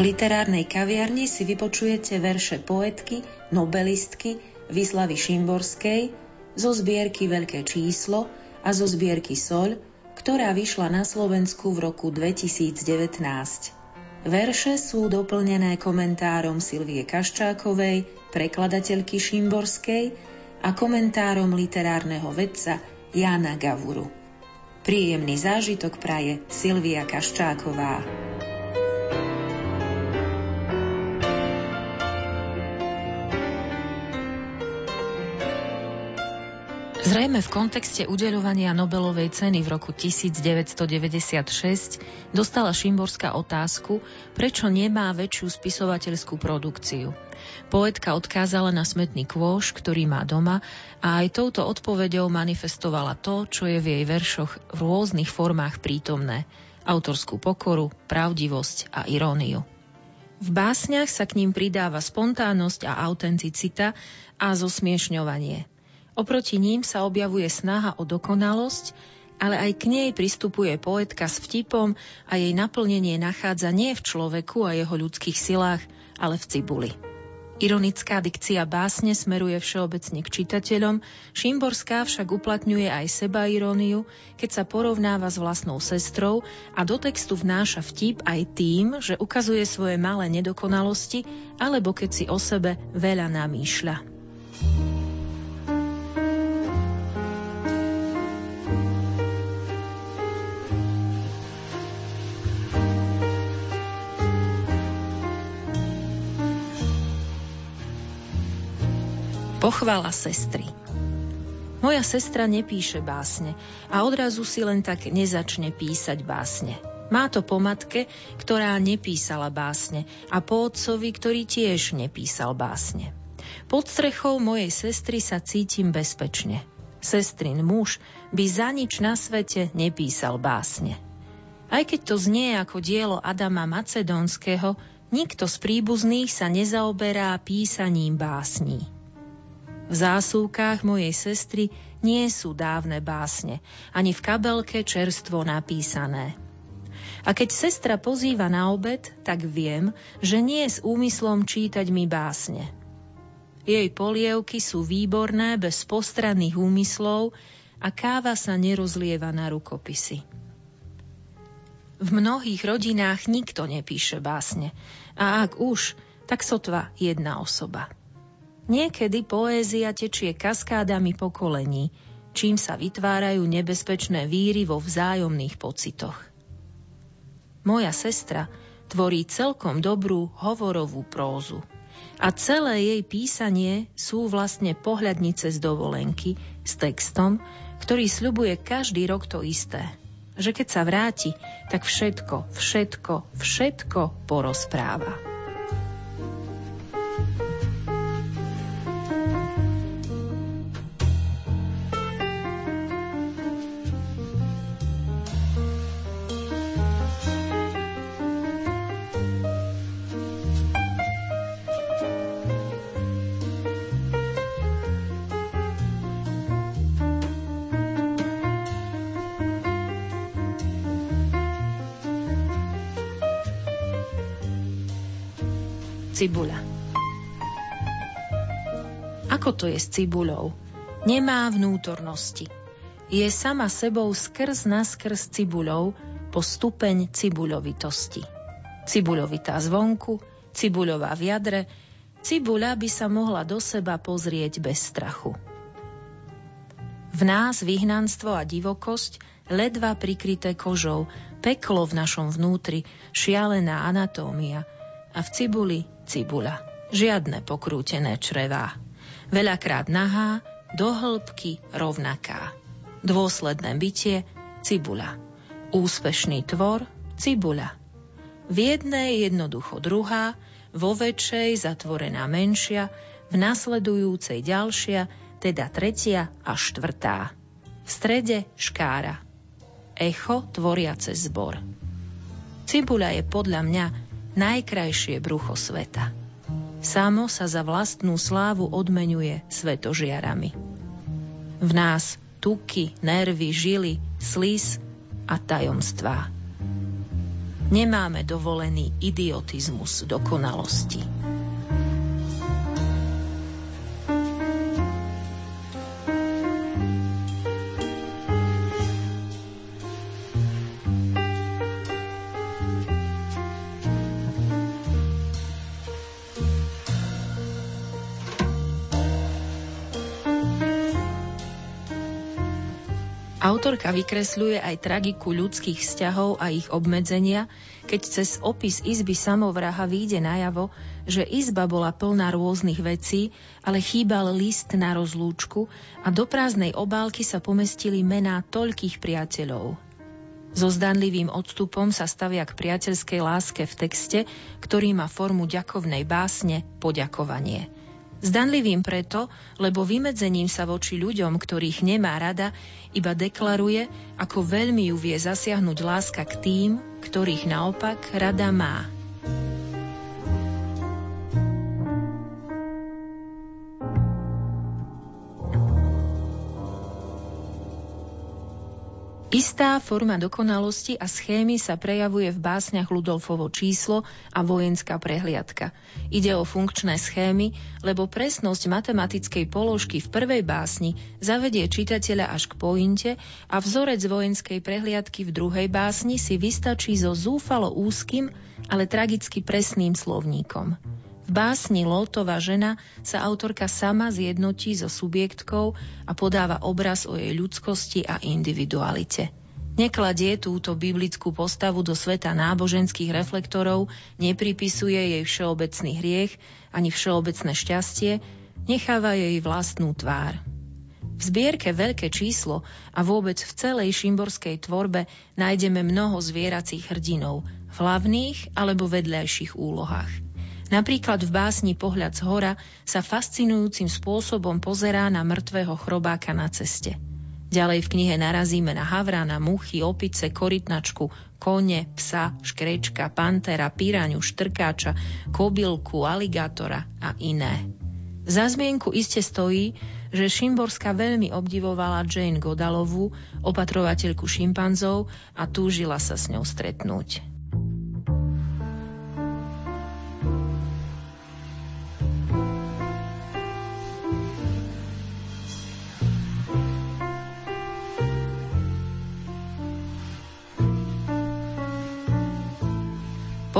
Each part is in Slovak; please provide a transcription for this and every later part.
V literárnej kaviarni si vypočujete verše poetky, nobelistky Vyslavy Šimborskej zo zbierky Veľké číslo a zo zbierky Soľ, ktorá vyšla na Slovensku v roku 2019. Verše sú doplnené komentárom Silvie Kaščákovej, prekladateľky Šimborskej a komentárom literárneho vedca Jána Gavuru. Príjemný zážitok praje Silvia Kaščáková. Zrejme v kontexte udeľovania Nobelovej ceny v roku 1996 dostala Šimborská otázku, prečo nemá väčšiu spisovateľskú produkciu. Poetka odkázala na smetný kôš, ktorý má doma a aj touto odpoveďou manifestovala to, čo je v jej veršoch v rôznych formách prítomné. Autorskú pokoru, pravdivosť a iróniu. V básniach sa k ním pridáva spontánnosť a autenticita a zosmiešňovanie – Oproti ním sa objavuje snaha o dokonalosť, ale aj k nej pristupuje poetka s vtipom a jej naplnenie nachádza nie v človeku a jeho ľudských silách, ale v cibuli. Ironická dikcia básne smeruje všeobecne k čitateľom, Šimborská však uplatňuje aj seba iróniu, keď sa porovnáva s vlastnou sestrou a do textu vnáša vtip aj tým, že ukazuje svoje malé nedokonalosti alebo keď si o sebe veľa namýšľa. Pochvala sestry Moja sestra nepíše básne a odrazu si len tak nezačne písať básne. Má to po matke, ktorá nepísala básne a po otcovi, ktorý tiež nepísal básne. Pod strechou mojej sestry sa cítim bezpečne. Sestrin muž by za nič na svete nepísal básne. Aj keď to znie ako dielo Adama Macedónskeho, nikto z príbuzných sa nezaoberá písaním básní. V zásuvkách mojej sestry nie sú dávne básne, ani v kabelke čerstvo napísané. A keď sestra pozýva na obed, tak viem, že nie s úmyslom čítať mi básne. Jej polievky sú výborné, bez postranných úmyslov a káva sa nerozlieva na rukopisy. V mnohých rodinách nikto nepíše básne a ak už, tak sotva jedna osoba. Niekedy poézia tečie kaskádami pokolení, čím sa vytvárajú nebezpečné víry vo vzájomných pocitoch. Moja sestra tvorí celkom dobrú hovorovú prózu a celé jej písanie sú vlastne pohľadnice z dovolenky s textom, ktorý sľubuje každý rok to isté že keď sa vráti, tak všetko, všetko, všetko porozpráva. Cibuľa Ako to je s cibuľou? Nemá vnútornosti. Je sama sebou skrz naskrz cibuľou po stupeň cibuľovitosti. Cibuľovitá zvonku, cibuľová v jadre, cibuľa by sa mohla do seba pozrieť bez strachu. V nás vyhnanstvo a divokosť, ledva prikryté kožou, peklo v našom vnútri, šialená anatómia – a v cibuli cibuľa. Žiadne pokrútené črevá. Veľakrát nahá, do hĺbky rovnaká. Dôsledné bytie cibuľa. Úspešný tvor cibuľa. V jednej jednoducho druhá, vo väčšej zatvorená menšia, v nasledujúcej ďalšia, teda tretia a štvrtá. V strede škára. Echo tvoriace zbor. Cibuľa je podľa mňa najkrajšie brucho sveta. Samo sa za vlastnú slávu odmenuje svetožiarami. V nás tuky, nervy, žily, slis a tajomstvá. Nemáme dovolený idiotizmus dokonalosti. Autorka vykresľuje aj tragiku ľudských vzťahov a ich obmedzenia, keď cez opis izby samovraha vyjde najavo, že izba bola plná rôznych vecí, ale chýbal list na rozlúčku a do prázdnej obálky sa pomestili mená toľkých priateľov. So zdanlivým odstupom sa stavia k priateľskej láske v texte, ktorý má formu ďakovnej básne Poďakovanie – Zdanlivým preto, lebo vymedzením sa voči ľuďom, ktorých nemá rada, iba deklaruje, ako veľmi ju vie zasiahnuť láska k tým, ktorých naopak rada má. Istá forma dokonalosti a schémy sa prejavuje v básniach Ludolfovo číslo a vojenská prehliadka. Ide o funkčné schémy, lebo presnosť matematickej položky v prvej básni zavedie čitateľa až k pointe a vzorec vojenskej prehliadky v druhej básni si vystačí so zúfalo úzkým, ale tragicky presným slovníkom. Básni Lótová žena sa autorka sama zjednotí so subjektkou a podáva obraz o jej ľudskosti a individualite. Nekladie túto biblickú postavu do sveta náboženských reflektorov, nepripisuje jej všeobecný hriech ani všeobecné šťastie, necháva jej vlastnú tvár. V zbierke Veľké číslo a vôbec v celej šimborskej tvorbe nájdeme mnoho zvieracích hrdinov v hlavných alebo vedľajších úlohách – Napríklad v básni Pohľad z hora sa fascinujúcim spôsobom pozerá na mŕtvého chrobáka na ceste. Ďalej v knihe narazíme na havrana, muchy, opice, korytnačku, kone, psa, škrečka, pantera, piraňu, štrkáča, kobylku, aligátora a iné. Za zmienku iste stojí, že Šimborská veľmi obdivovala Jane Godalovú, opatrovateľku šimpanzov a túžila sa s ňou stretnúť.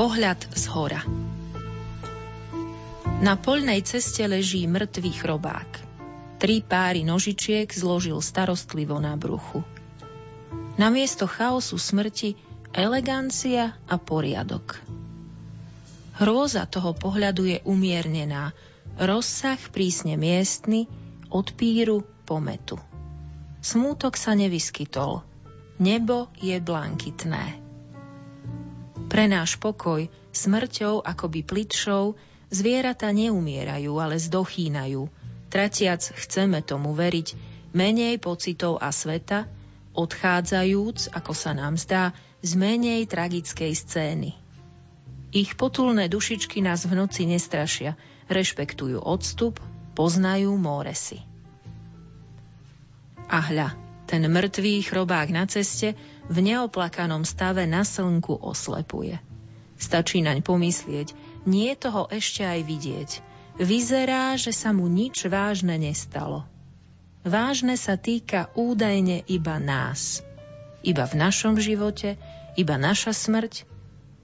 Pohľad z hora Na poľnej ceste leží mŕtvý chrobák. Tri páry nožičiek zložil starostlivo na bruchu. Namiesto chaosu smrti elegancia a poriadok. Hrôza toho pohľadu je umiernená, rozsah prísne miestny, od píru po. Smútok sa nevyskytol, nebo je blankitné. Pre náš pokoj, smrťou akoby plitšou, zvieratá neumierajú, ale zdochýnajú. Tratiac chceme tomu veriť, menej pocitov a sveta, odchádzajúc, ako sa nám zdá, z menej tragickej scény. Ich potulné dušičky nás v noci nestrašia, rešpektujú odstup, poznajú móresy. A hľa, ten mŕtvý chrobák na ceste v neoplakanom stave na slnku oslepuje. Stačí naň pomyslieť, nie toho ešte aj vidieť. Vyzerá, že sa mu nič vážne nestalo. Vážne sa týka údajne iba nás. Iba v našom živote, iba naša smrť.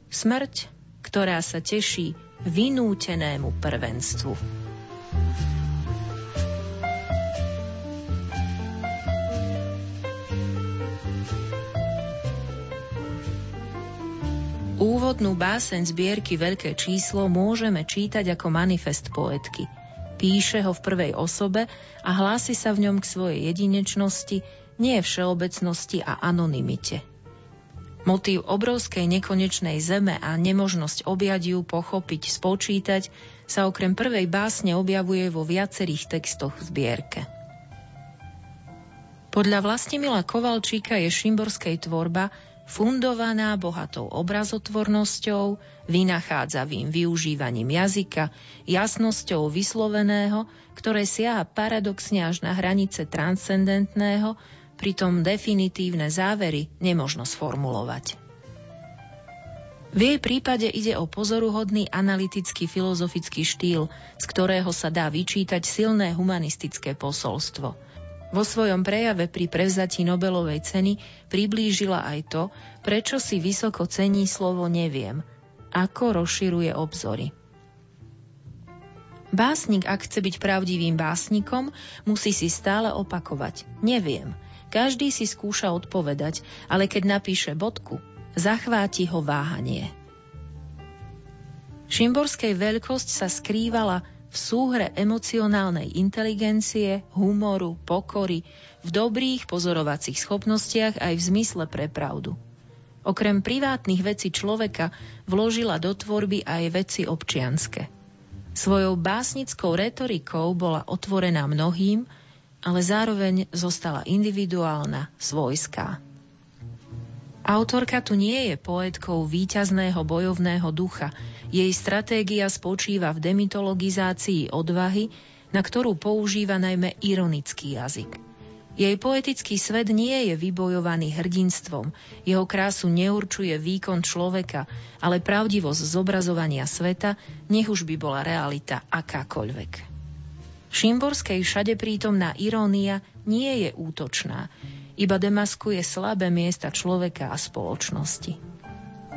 Smrť, ktorá sa teší vynútenému prvenstvu. Úvodnú báseň zbierky Veľké číslo môžeme čítať ako manifest poetky. Píše ho v prvej osobe a hlási sa v ňom k svojej jedinečnosti, nie všeobecnosti a anonymite. Motív obrovskej nekonečnej zeme a nemožnosť objať ju, pochopiť, spočítať sa okrem prvej básne objavuje vo viacerých textoch v zbierke. Podľa Vlastimila Kovalčíka je šimborskej tvorba fundovaná bohatou obrazotvornosťou, vynachádzavým využívaním jazyka, jasnosťou vysloveného, ktoré siaha paradoxne až na hranice transcendentného, pritom definitívne závery nemožno sformulovať. V jej prípade ide o pozoruhodný analytický filozofický štýl, z ktorého sa dá vyčítať silné humanistické posolstvo. Vo svojom prejave pri prevzatí Nobelovej ceny priblížila aj to, prečo si vysoko cení slovo neviem, ako rozširuje obzory. Básnik, ak chce byť pravdivým básnikom, musí si stále opakovať. Neviem. Každý si skúša odpovedať, ale keď napíše bodku, zachváti ho váhanie. Šimborskej veľkosť sa skrývala v súhre emocionálnej inteligencie, humoru, pokory, v dobrých pozorovacích schopnostiach aj v zmysle pre pravdu. Okrem privátnych vecí človeka vložila do tvorby aj veci občianske. Svojou básnickou retorikou bola otvorená mnohým, ale zároveň zostala individuálna, svojská. Autorka tu nie je poetkou víťazného bojovného ducha. Jej stratégia spočíva v demitologizácii odvahy, na ktorú používa najmä ironický jazyk. Jej poetický svet nie je vybojovaný hrdinstvom, jeho krásu neurčuje výkon človeka, ale pravdivosť zobrazovania sveta, nech už by bola realita akákoľvek. Šimborskej všade prítomná irónia nie je útočná, iba demaskuje slabé miesta človeka a spoločnosti.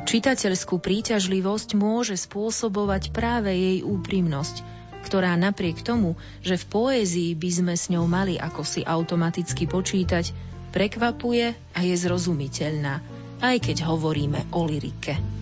Čitateľskú príťažlivosť môže spôsobovať práve jej úprimnosť, ktorá napriek tomu, že v poézii by sme s ňou mali ako si automaticky počítať, prekvapuje a je zrozumiteľná, aj keď hovoríme o lyrike.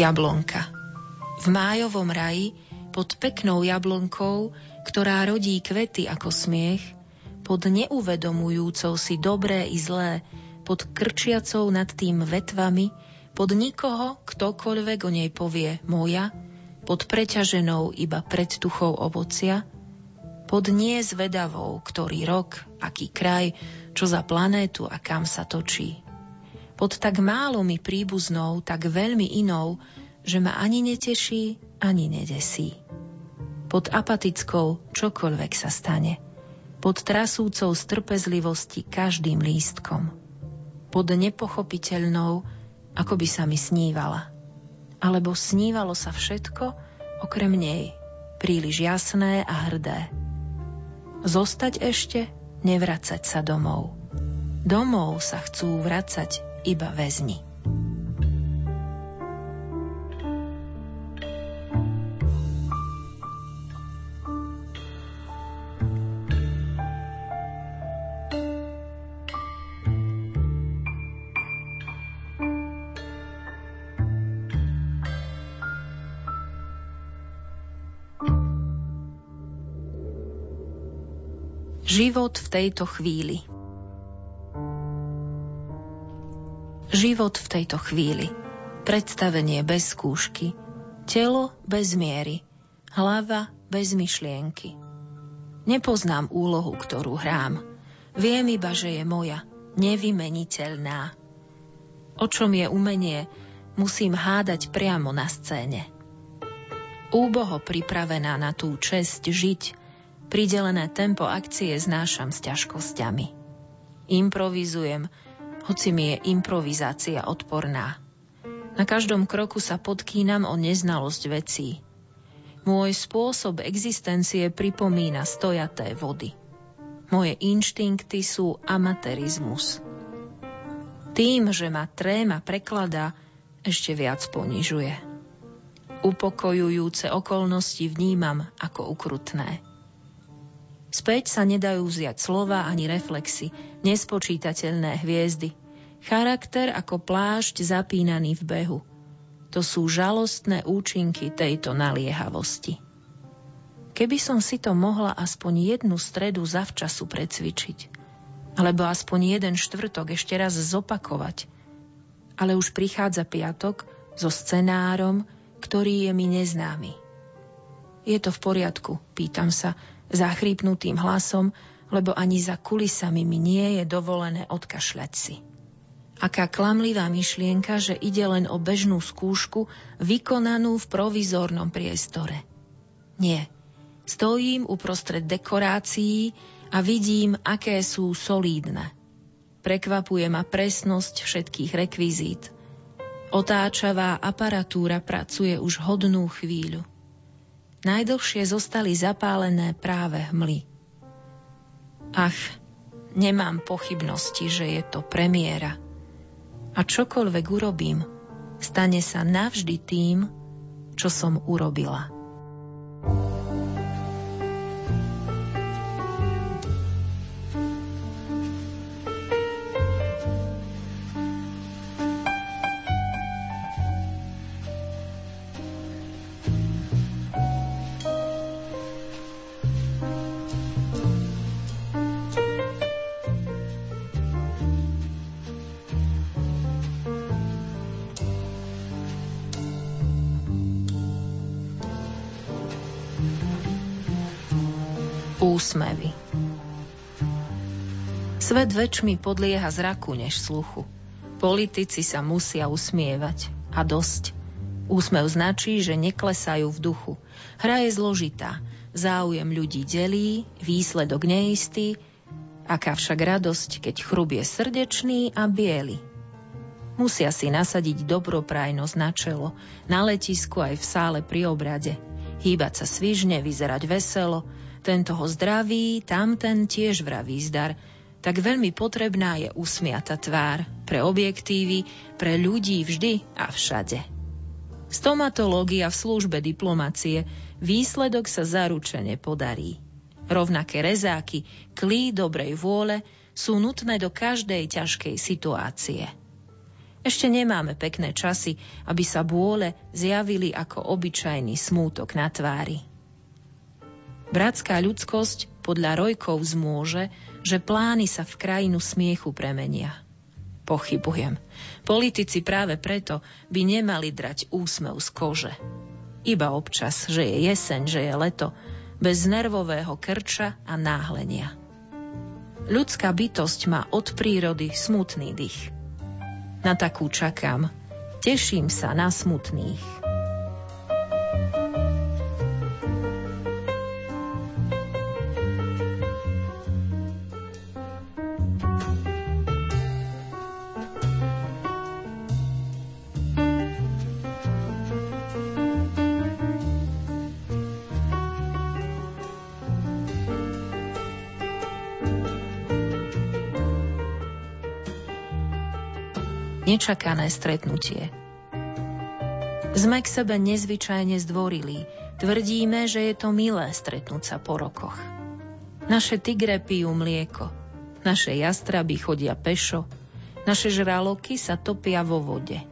Jablonka. V májovom raji, pod peknou jablonkou, ktorá rodí kvety ako smiech, pod neuvedomujúcou si dobré i zlé, pod krčiacou nad tým vetvami, pod nikoho, ktokoľvek o nej povie moja, pod preťaženou iba predtuchou ovocia, pod nie zvedavou, ktorý rok, aký kraj, čo za planétu a kam sa točí pod tak málo mi príbuznou, tak veľmi inou, že ma ani neteší, ani nedesí. Pod apatickou čokoľvek sa stane. Pod trasúcou strpezlivosti každým lístkom. Pod nepochopiteľnou, ako by sa mi snívala. Alebo snívalo sa všetko, okrem nej, príliš jasné a hrdé. Zostať ešte, nevracať sa domov. Domov sa chcú vracať iba väzni. Život v tejto chvíli. Život v tejto chvíli. Predstavenie bez skúšky. Telo bez miery. Hlava bez myšlienky. Nepoznám úlohu, ktorú hrám. Viem iba, že je moja, nevymeniteľná. O čom je umenie, musím hádať priamo na scéne. Úboho pripravená na tú česť žiť, pridelené tempo akcie znášam s ťažkosťami. Improvizujem, hoci mi je improvizácia odporná. Na každom kroku sa podkýnam o neznalosť vecí. Môj spôsob existencie pripomína stojaté vody. Moje inštinkty sú amatérizmus. Tým, že ma tréma prekladá, ešte viac ponižuje. Upokojujúce okolnosti vnímam ako ukrutné. Späť sa nedajú vziať slova ani reflexy, nespočítateľné hviezdy. Charakter ako plášť zapínaný v behu. To sú žalostné účinky tejto naliehavosti. Keby som si to mohla aspoň jednu stredu zavčasu precvičiť. alebo aspoň jeden štvrtok ešte raz zopakovať. Ale už prichádza piatok so scenárom, ktorý je mi neznámy. Je to v poriadku, pýtam sa zachrípnutým hlasom, lebo ani za kulisami mi nie je dovolené odkašľať si. Aká klamlivá myšlienka, že ide len o bežnú skúšku vykonanú v provizórnom priestore. Nie. Stojím uprostred dekorácií a vidím, aké sú solídne. Prekvapuje ma presnosť všetkých rekvizít. Otáčavá aparatúra pracuje už hodnú chvíľu najdlhšie zostali zapálené práve hmly. Ach, nemám pochybnosti, že je to premiéra. A čokoľvek urobím, stane sa navždy tým, čo som urobila. Úsmevy. Svet väčšmi podlieha zraku než sluchu. Politici sa musia usmievať. A dosť. Úsmev značí, že neklesajú v duchu. Hra je zložitá. Záujem ľudí delí, výsledok neistý. Aká však radosť, keď chrub je srdečný a biely. Musia si nasadiť dobroprajnosť na čelo, na letisku aj v sále pri obrade. Hýbať sa svižne, vyzerať veselo, tento ho zdraví, tamten tiež vraví zdar. Tak veľmi potrebná je usmiata tvár pre objektívy, pre ľudí vždy a všade. Stomatológia v službe diplomacie, výsledok sa zaručene podarí. Rovnaké rezáky, klí dobrej vôle sú nutné do každej ťažkej situácie. Ešte nemáme pekné časy, aby sa bôle zjavili ako obyčajný smútok na tvári. Bratská ľudskosť podľa Rojkov zmôže, že plány sa v krajinu smiechu premenia. Pochybujem. Politici práve preto by nemali drať úsmev z kože. Iba občas, že je jeseň, že je leto, bez nervového krča a náhlenia. Ľudská bytosť má od prírody smutný dých. Na takú čakám. Teším sa na smutných. Nečakané stretnutie. Sme k sebe nezvyčajne zdvorili. Tvrdíme, že je to milé stretnúť sa po rokoch. Naše tigre pijú mlieko. Naše jastraby chodia pešo. Naše žraloky sa topia vo vode.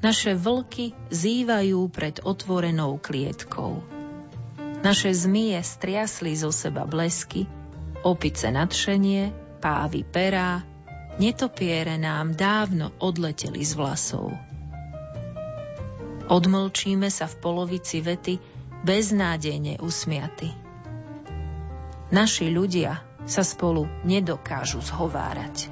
Naše vlky zývajú pred otvorenou klietkou. Naše zmije striasli zo seba blesky, opice nadšenie, pávy perá, Netopiere nám dávno odleteli z vlasov. Odmlčíme sa v polovici vety beznádejne usmiaty. Naši ľudia sa spolu nedokážu zhovárať.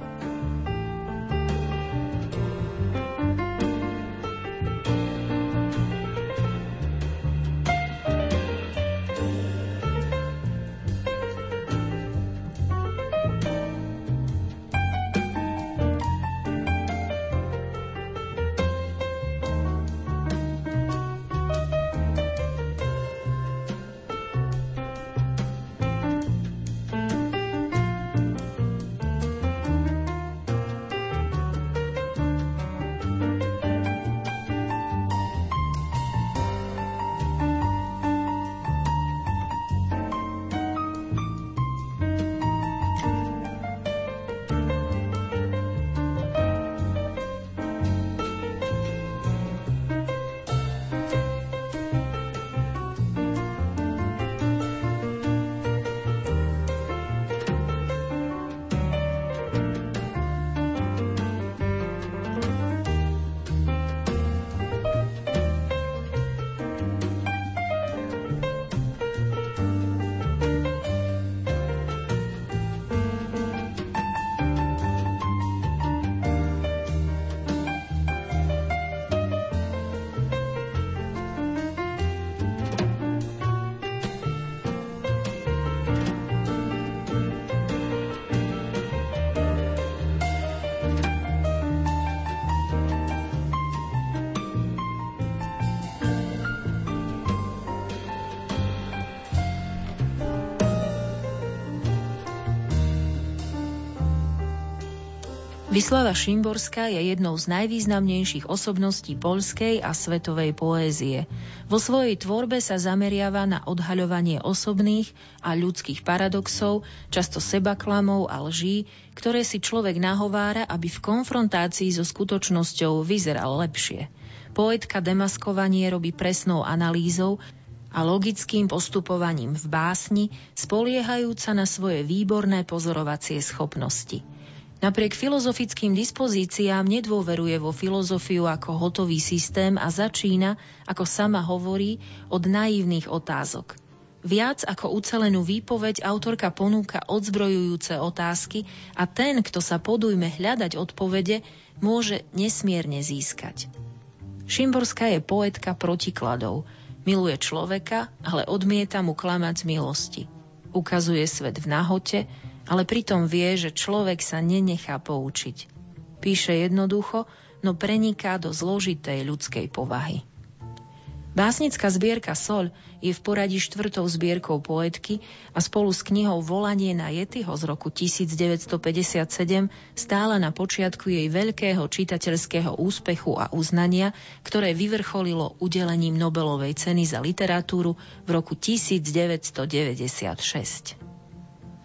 Vyslava Šimborská je jednou z najvýznamnejších osobností poľskej a svetovej poézie. Vo svojej tvorbe sa zameriava na odhaľovanie osobných a ľudských paradoxov, často sebaklamov a lží, ktoré si človek nahovára, aby v konfrontácii so skutočnosťou vyzeral lepšie. Poetka demaskovanie robí presnou analýzou a logickým postupovaním v básni, spoliehajúca na svoje výborné pozorovacie schopnosti. Napriek filozofickým dispozíciám nedôveruje vo filozofiu ako hotový systém a začína, ako sama hovorí, od naivných otázok. Viac ako ucelenú výpoveď autorka ponúka odzbrojujúce otázky a ten, kto sa podujme hľadať odpovede, môže nesmierne získať. Šimborská je poetka protikladov. Miluje človeka, ale odmieta mu klamať milosti. Ukazuje svet v nahote, ale pritom vie, že človek sa nenechá poučiť. Píše jednoducho, no preniká do zložitej ľudskej povahy. Básnická zbierka Sol je v poradí štvrtou zbierkou poetky a spolu s knihou Volanie na Jetyho z roku 1957 stála na počiatku jej veľkého čitateľského úspechu a uznania, ktoré vyvrcholilo udelením Nobelovej ceny za literatúru v roku 1996.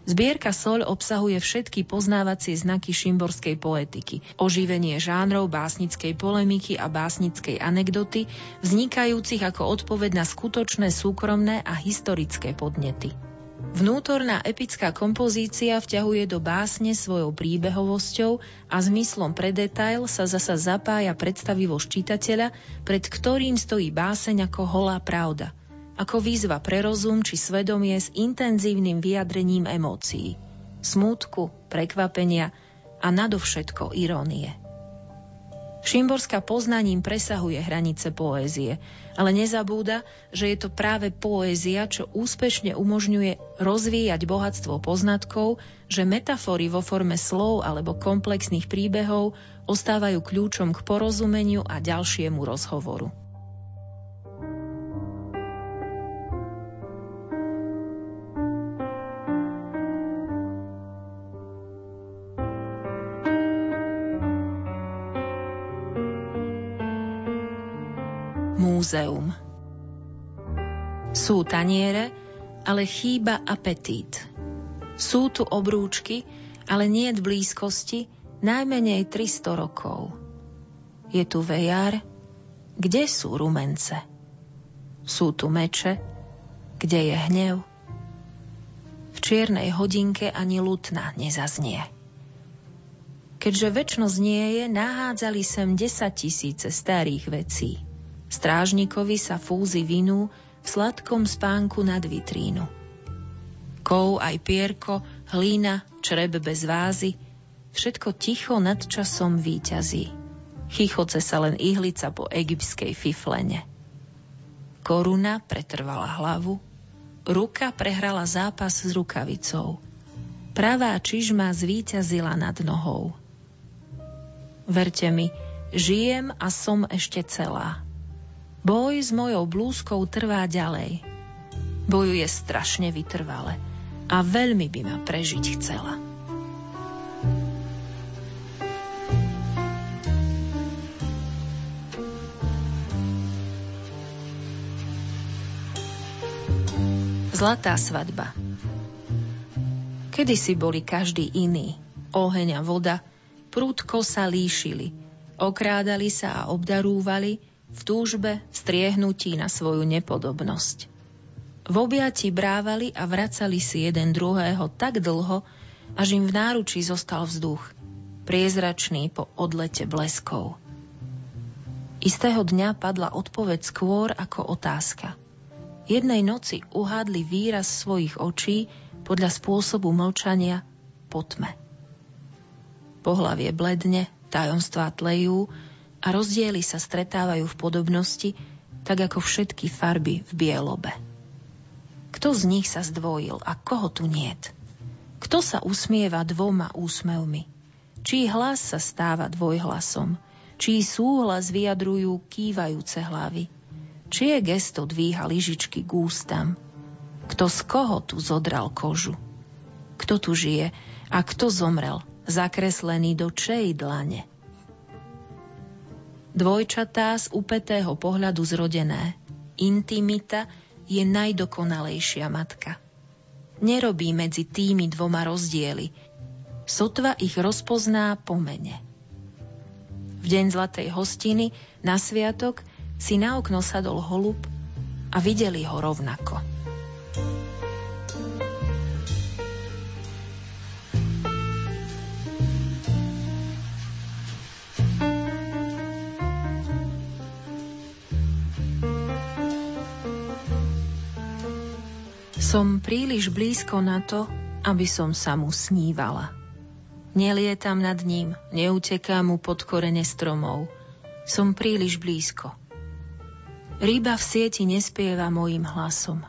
Zbierka Sol obsahuje všetky poznávacie znaky šimborskej poetiky, oživenie žánrov básnickej polemiky a básnickej anekdoty, vznikajúcich ako odpoved na skutočné súkromné a historické podnety. Vnútorná epická kompozícia vťahuje do básne svojou príbehovosťou a zmyslom pre detail sa zasa zapája predstavivosť čitateľa, pred ktorým stojí báseň ako holá pravda – ako výzva pre rozum či svedomie s intenzívnym vyjadrením emócií, smútku, prekvapenia a nadovšetko irónie. Šimborská poznaním presahuje hranice poézie, ale nezabúda, že je to práve poézia, čo úspešne umožňuje rozvíjať bohatstvo poznatkov, že metafory vo forme slov alebo komplexných príbehov ostávajú kľúčom k porozumeniu a ďalšiemu rozhovoru. Múzeum. Sú taniere, ale chýba apetít. Sú tu obrúčky, ale nie v blízkosti, najmenej 300 rokov. Je tu vejar, kde sú rumence? Sú tu meče, kde je hnev? V čiernej hodinke ani lutna nezaznie. Keďže väčšnosť nie je, nahádzali sem 10 tisíce starých vecí. Strážnikovi sa fúzy vinú v sladkom spánku nad vitrínu. Kov aj pierko, hlína, čreb bez vázy, všetko ticho nad časom výťazí. Chichoce sa len ihlica po egyptskej fiflene. Koruna pretrvala hlavu, ruka prehrala zápas s rukavicou. Pravá čižma zvíťazila nad nohou. Verte mi, žijem a som ešte celá. Boj s mojou blúzkou trvá ďalej. Bojuje strašne vytrvale a veľmi by ma prežiť chcela. Zlatá svadba Kedy si boli každý iný. Oheň a voda prúdko sa líšili, okrádali sa a obdarúvali, v túžbe striehnutí na svoju nepodobnosť. V objati brávali a vracali si jeden druhého tak dlho, až im v náručí zostal vzduch, priezračný po odlete bleskov. Istého dňa padla odpoveď skôr ako otázka. Jednej noci uhádli výraz svojich očí podľa spôsobu mlčania po tme. Pohlavie bledne, tajomstvá tlejú, a rozdiely sa stretávajú v podobnosti, tak ako všetky farby v bielobe. Kto z nich sa zdvojil a koho tu niet? Kto sa usmieva dvoma úsmevmi? Čí hlas sa stáva dvojhlasom? Čí súhlas vyjadrujú kývajúce hlavy? Čie gesto dvíha lyžičky k ústam? Kto z koho tu zodral kožu? Kto tu žije a kto zomrel zakreslený do čej dlane. Dvojčatá z upetého pohľadu zrodené. Intimita je najdokonalejšia matka. Nerobí medzi tými dvoma rozdiely. Sotva ich rozpozná po mene. V deň zlatej hostiny na sviatok si na okno sadol holub a videli ho rovnako. Som príliš blízko na to, aby som sa mu snívala. Nelietam nad ním, neutekám mu pod korene stromov. Som príliš blízko. Ryba v sieti nespieva mojim hlasom.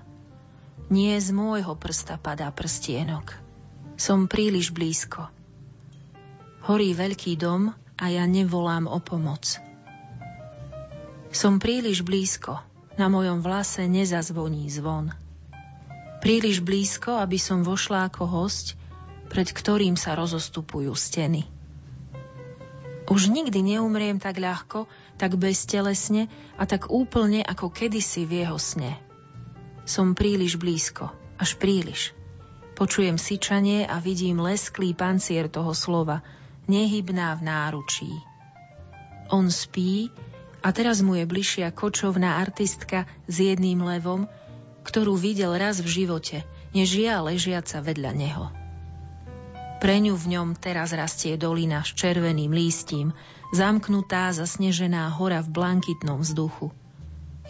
Nie z môjho prsta padá prstienok. Som príliš blízko. Horí veľký dom a ja nevolám o pomoc. Som príliš blízko, na mojom vlase nezazvoní zvon. Príliš blízko, aby som vošla ako host, pred ktorým sa rozostupujú steny. Už nikdy neumriem tak ľahko, tak beztelesne a tak úplne ako kedysi v jeho sne. Som príliš blízko, až príliš. Počujem syčanie a vidím lesklý pancier toho slova, nehybná v náručí. On spí a teraz mu je bližšia kočovná artistka s jedným levom, ktorú videl raz v živote, než ja ležiaca vedľa neho. Pre ňu v ňom teraz rastie dolina s červeným lístím, zamknutá zasnežená hora v blankitnom vzduchu.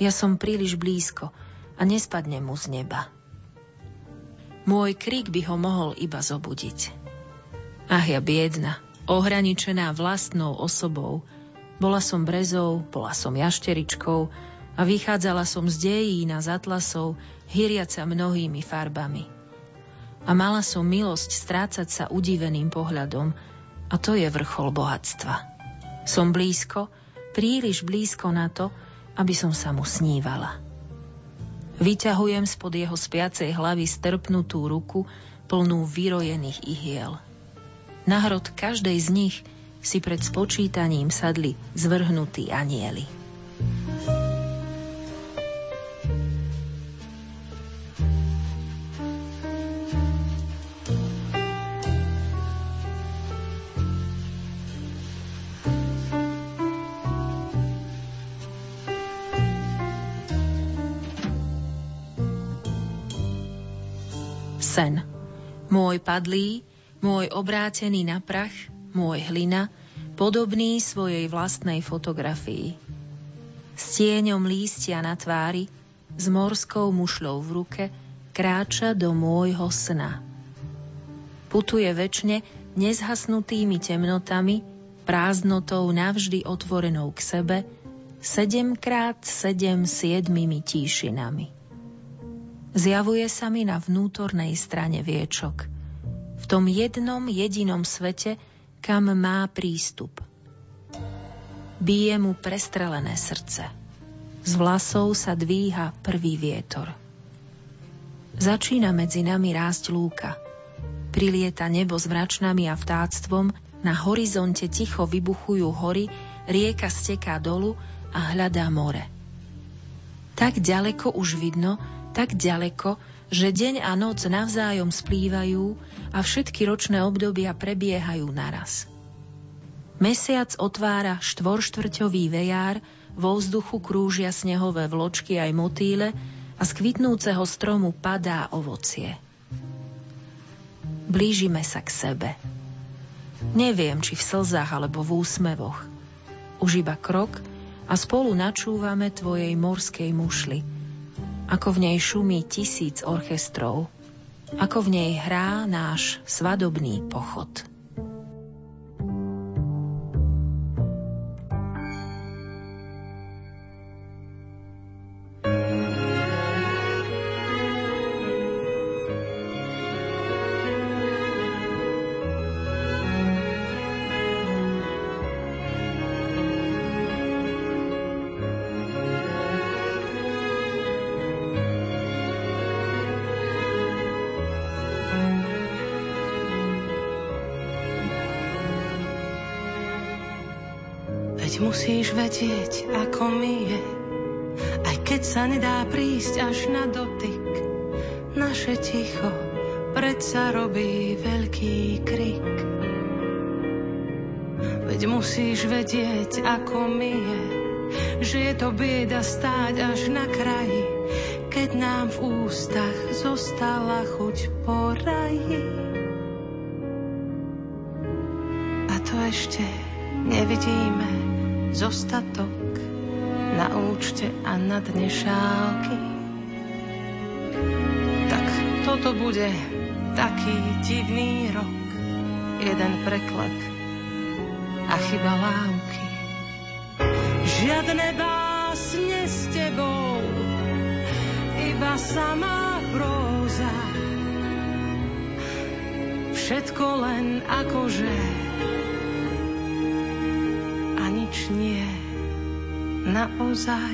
Ja som príliš blízko a nespadnem mu z neba. Môj krik by ho mohol iba zobudiť. Ach ja biedna, ohraničená vlastnou osobou. Bola som brezou, bola som jašteričkou, a vychádzala som z dejín a z atlasov, hyriaca mnohými farbami. A mala som milosť strácať sa udiveným pohľadom a to je vrchol bohatstva. Som blízko, príliš blízko na to, aby som sa mu snívala. Vyťahujem spod jeho spiacej hlavy strpnutú ruku, plnú vyrojených ihiel. Na hrod každej z nich si pred spočítaním sadli zvrhnutí anieli. Padlý, môj obrátený na prach, môj hlina, podobný svojej vlastnej fotografii. S tieňom lístia na tvári, s morskou mušľou v ruke, kráča do môjho sna. Putuje väčšine nezhasnutými temnotami, prázdnotou navždy otvorenou k sebe, sedemkrát sedem siedmimi tíšinami. Zjavuje sa mi na vnútornej strane viečok. V tom jednom jedinom svete, kam má prístup. Bije mu prestrelené srdce. Z vlasov sa dvíha prvý vietor. Začína medzi nami rásť lúka. Prilieta nebo s mračnami a vtáctvom, na horizonte ticho vybuchujú hory, rieka steká dolu a hľadá more. Tak ďaleko už vidno, tak ďaleko, že deň a noc navzájom splývajú a všetky ročné obdobia prebiehajú naraz. Mesiac otvára štvorštvrťový vejár, vo vzduchu krúžia snehové vločky aj motýle a z kvitnúceho stromu padá ovocie. Blížime sa k sebe. Neviem, či v slzách alebo v úsmevoch. Už iba krok a spolu načúvame tvojej morskej mušli – ako v nej šumí tisíc orchestrov, ako v nej hrá náš svadobný pochod. Vedieť, ako mi je, aj keď sa nedá prísť až na dotyk. Naše ticho predsa robí veľký krik. Veď musíš vedieť, ako mi je, že je to bieda stáť až na kraji, keď nám v ústach zostala chuť po raji. A to ešte nevidíme zostatok na účte a na dne šálky. Tak toto bude taký divný rok, jeden preklep a chyba lávky. Žiadne básne s tebou, iba samá próza. Všetko len akože nič nie naozaj.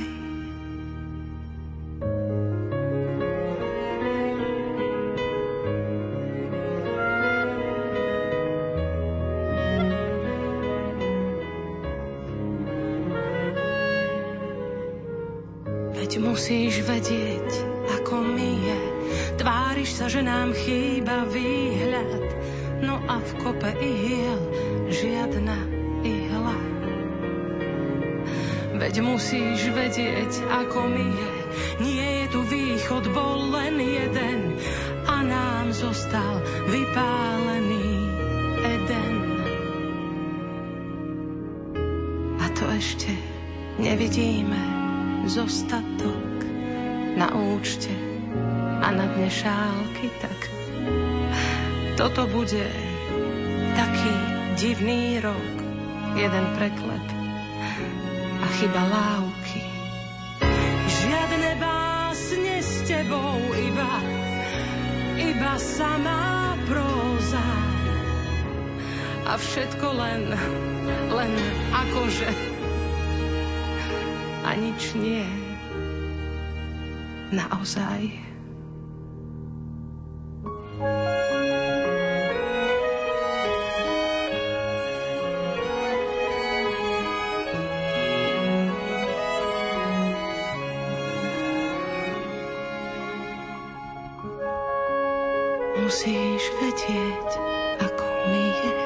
musíš vedieť, ako mi je. Tváriš sa, že nám chýba výhľad, no a v kope ihiel žiadna ihla. Veď musíš vedieť, ako mi je. Nie je tu východ, bol len jeden a nám zostal vypálený Eden. A to ešte nevidíme zostatok na účte a na dne šálky, tak toto bude taký divný rok, jeden preklep chyba lávky. Žiadne básne s tebou, iba, iba samá próza. A všetko len, len akože a nič nie naozaj. Musíš vedieť, ako mi je.